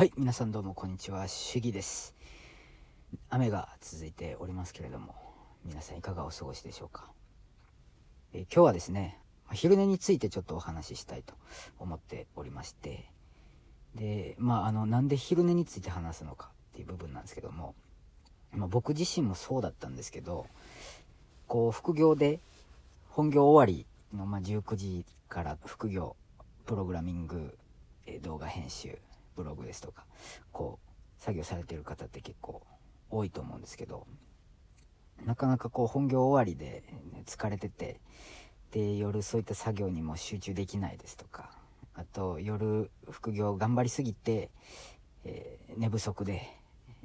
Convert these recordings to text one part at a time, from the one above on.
はい、皆さんどうもこんにちは、主義です。雨が続いておりますけれども、皆さんいかがお過ごしでしょうか。え今日はですね、昼寝についてちょっとお話ししたいと思っておりまして、で、まあ、あの、なんで昼寝について話すのかっていう部分なんですけども、まあ、僕自身もそうだったんですけど、こう、副業で、本業終わりの、まあ、19時から副業、プログラミング、え動画編集、ブログですとか、こう、作業されてる方って結構多いと思うんですけど、なかなかこう、本業終わりで疲れてて、で、夜そういった作業にも集中できないですとか、あと、夜副業頑張りすぎて、えー寝不足で、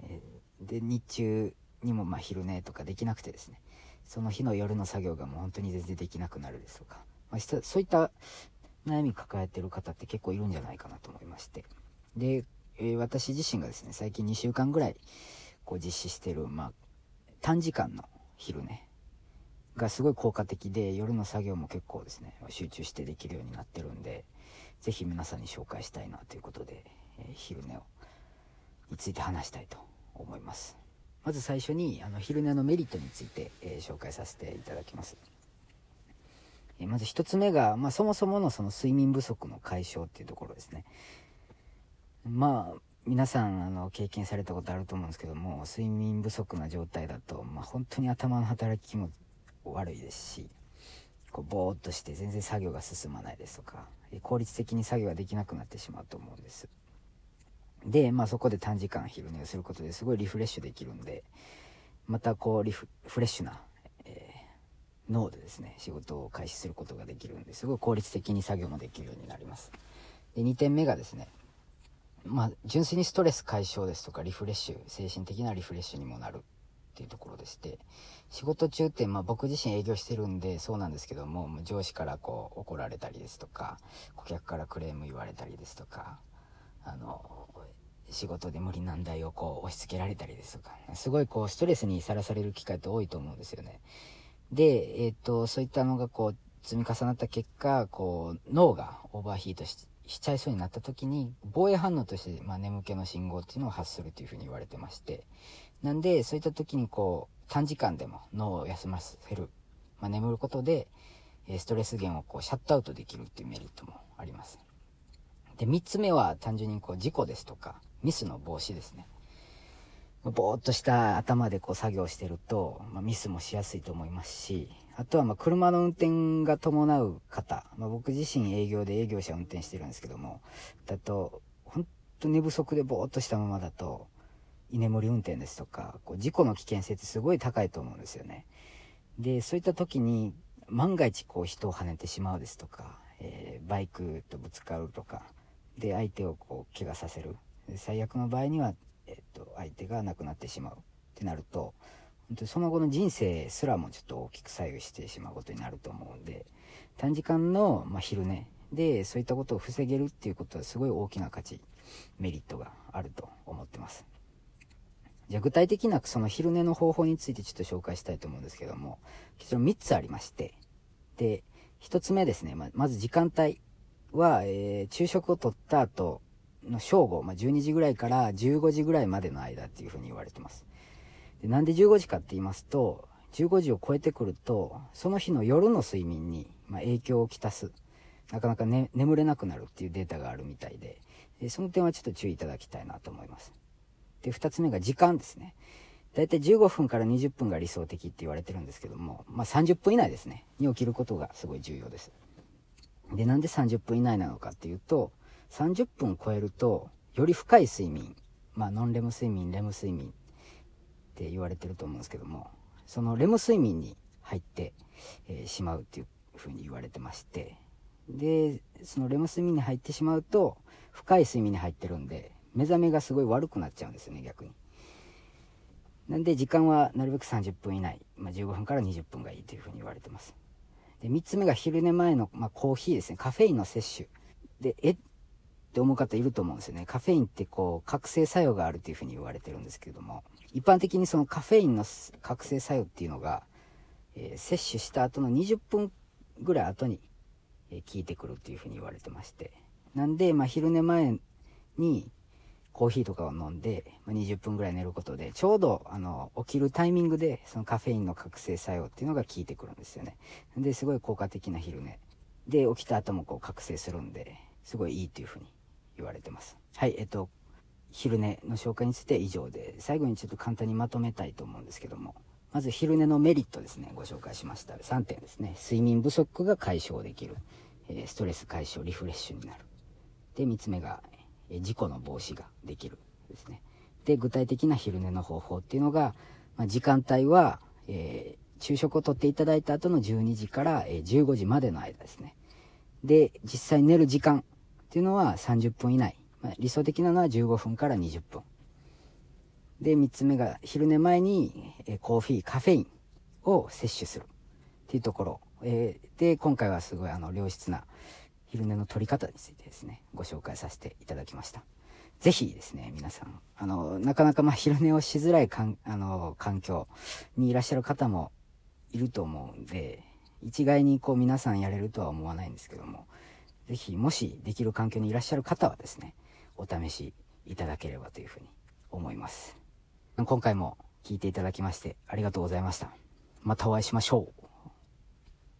えーで、日中にもま昼寝とかできなくてですね、その日の夜の作業がもう本当に全然できなくなるですとか、まあ、そういった悩み抱えてる方って結構いるんじゃないかなと思いまして。で、えー私自身がですね、最近2週間ぐらいこう実施してる、まあ、短時間の昼寝がすごい効果的で、夜の作業も結構ですね、集中してできるようになってるんで、ぜひ皆さんに紹介したいなということで、えー昼寝を、について話したいと思います。まず最初に、あの、昼寝のメリットについて、えー紹介させていただきます。えまず一つ目が、まあ、そもそものその睡眠不足の解消っていうところですね。まあ、皆さん、あの、経験されたことあると思うんですけども、睡眠不足な状態だと、まあ、本当に頭の働きも悪いですし、こう、ぼーっとして全然作業が進まないですとか、効率的に作業ができなくなってしまうと思うんです。で、まあ、そこで短時間昼寝をすることですごいリフレッシュできるんで、またこうリフ、フレッシュな、えー脳でですね、仕事を開始することができるんで、すごい効率的に作業もできるようになります。で、2点目がですね、まあ、純粋にストレス解消ですとか、リフレッシュ、精神的なリフレッシュにもなるっていうところでして、仕事中って、まあ僕自身営業してるんでそうなんですけども、上司からこう怒られたりですとか、顧客からクレーム言われたりですとか、あの、仕事で無理難題をこう押し付けられたりですとか、すごいこうストレスにさらされる機会って多いと思うんですよね。で、えっ、と、そういったのがこう積み重なった結果、こう脳がオーバーヒートしてしちゃいそうになった時に、防衛反応として、まあ、眠気の信号っていうのを発するというふうに言われてまして、なんで、そういった時にこう、短時間でも脳を休ませる、まあ、眠ることで、ストレス源をこう、シャットアウトできるっていうメリットもあります。で、三つ目は単純にこう、事故ですとか、ミスの防止ですね。ぼーっとした頭でこう作業してると、まあ、ミスもしやすいと思いますし、あとはま車の運転が伴う方、まあ、僕自身営業で営業車運転してるんですけども、だと、本当寝不足でぼーっとしたままだと、居眠り運転ですとか、こう事故の危険性ってすごい高いと思うんですよね。で、そういった時に、万が一こう人を跳ねてしまうですとか、えーバイクとぶつかるとか、で、相手をこう怪我させる。最悪の場合には、と、相手が亡くなってしまうってなると、本当その後の人生すらもちょっと大きく左右してしまうことになると思うんで、短時間の、まあ、昼寝でそういったことを防げるっていうことはすごい大きな価値、メリットがあると思ってます。じゃあ具体的なその昼寝の方法についてちょっと紹介したいと思うんですけども、結論3つありまして、で、1つ目ですね、ままず時間帯は、えー昼食をとった後の正午、まあ、12時ぐらいから15時ぐらいまでの間っていうふうに言われてます。でなんで15時かって言いますと、15時を超えてくると、その日の夜の睡眠に、ま、影響をきたす。なかなか、ね、眠れなくなるっていうデータがあるみたいで、でその点はちょっと注意いただきたいなと思います。で、二つ目が時間ですね。だいたい15分から20分が理想的って言われてるんですけども、まあ、30分以内ですね、に起きることがすごい重要です。で、なんで30分以内なのかっていうと、30分超えると、より深い睡眠、まあ、ノンレム睡眠、レム睡眠って言われてると思うんですけども、そのレム睡眠に入って、えーしまうっていうふうに言われてまして、で、そのレム睡眠に入ってしまうと、深い睡眠に入ってるんで、目覚めがすごい悪くなっちゃうんですよね、逆に。なんで時間はなるべく30分以内、まあ、15分から20分がいいというふうに言われてます。で、3つ目が昼寝前の、まあ、コーヒーですね、カフェインの摂取。で、って思う方いると思うんですよね。カフェインってこう、覚醒作用があるというふうに言われてるんですけども、一般的にそのカフェインの覚醒作用っていうのが、えー摂取した後の20分ぐらい後に、えー効いてくるっていうふうに言われてまして。なんで、まあ、昼寝前に、コーヒーとかを飲んで、まあ、20分ぐらい寝ることで、ちょうど、あの、起きるタイミングで、そのカフェインの覚醒作用っていうのが効いてくるんですよね。で、すごい効果的な昼寝。で、起きた後もこう覚醒するんで、すごいいいっていうふうに言われてます。はい、えっと、昼寝の紹介について以上で、最後にちょっと簡単にまとめたいと思うんですけども、まず昼寝のメリットですね、ご紹介しました。3点ですね。睡眠不足が解消できる。えストレス解消、リフレッシュになる。で、3つ目が、え事故の防止ができる。ですね。で、具体的な昼寝の方法っていうのが、まあ、時間帯は、えー、昼食をとっていただいた後の12時から、え15時までの間ですね。で、実際寝る時間っていうのは30分以内。まあ、理想的なのは15分から20分。で、3つ目が昼寝前に、えコーヒー、カフェインを摂取するっていうところ。えー、で、今回はすごいあの良質な昼寝の取り方についてですね、ご紹介させていただきました。ぜひですね、皆さん、あの、なかなかま昼寝をしづらいかんあの環境にいらっしゃる方もいると思うんで、一概にこう皆さんやれるとは思わないんですけども、ぜひもしできる環境にいらっしゃる方はですね、お試しいただければというふうに思います。今回も聞いていただきましてありがとうございました。またお会いしましょう。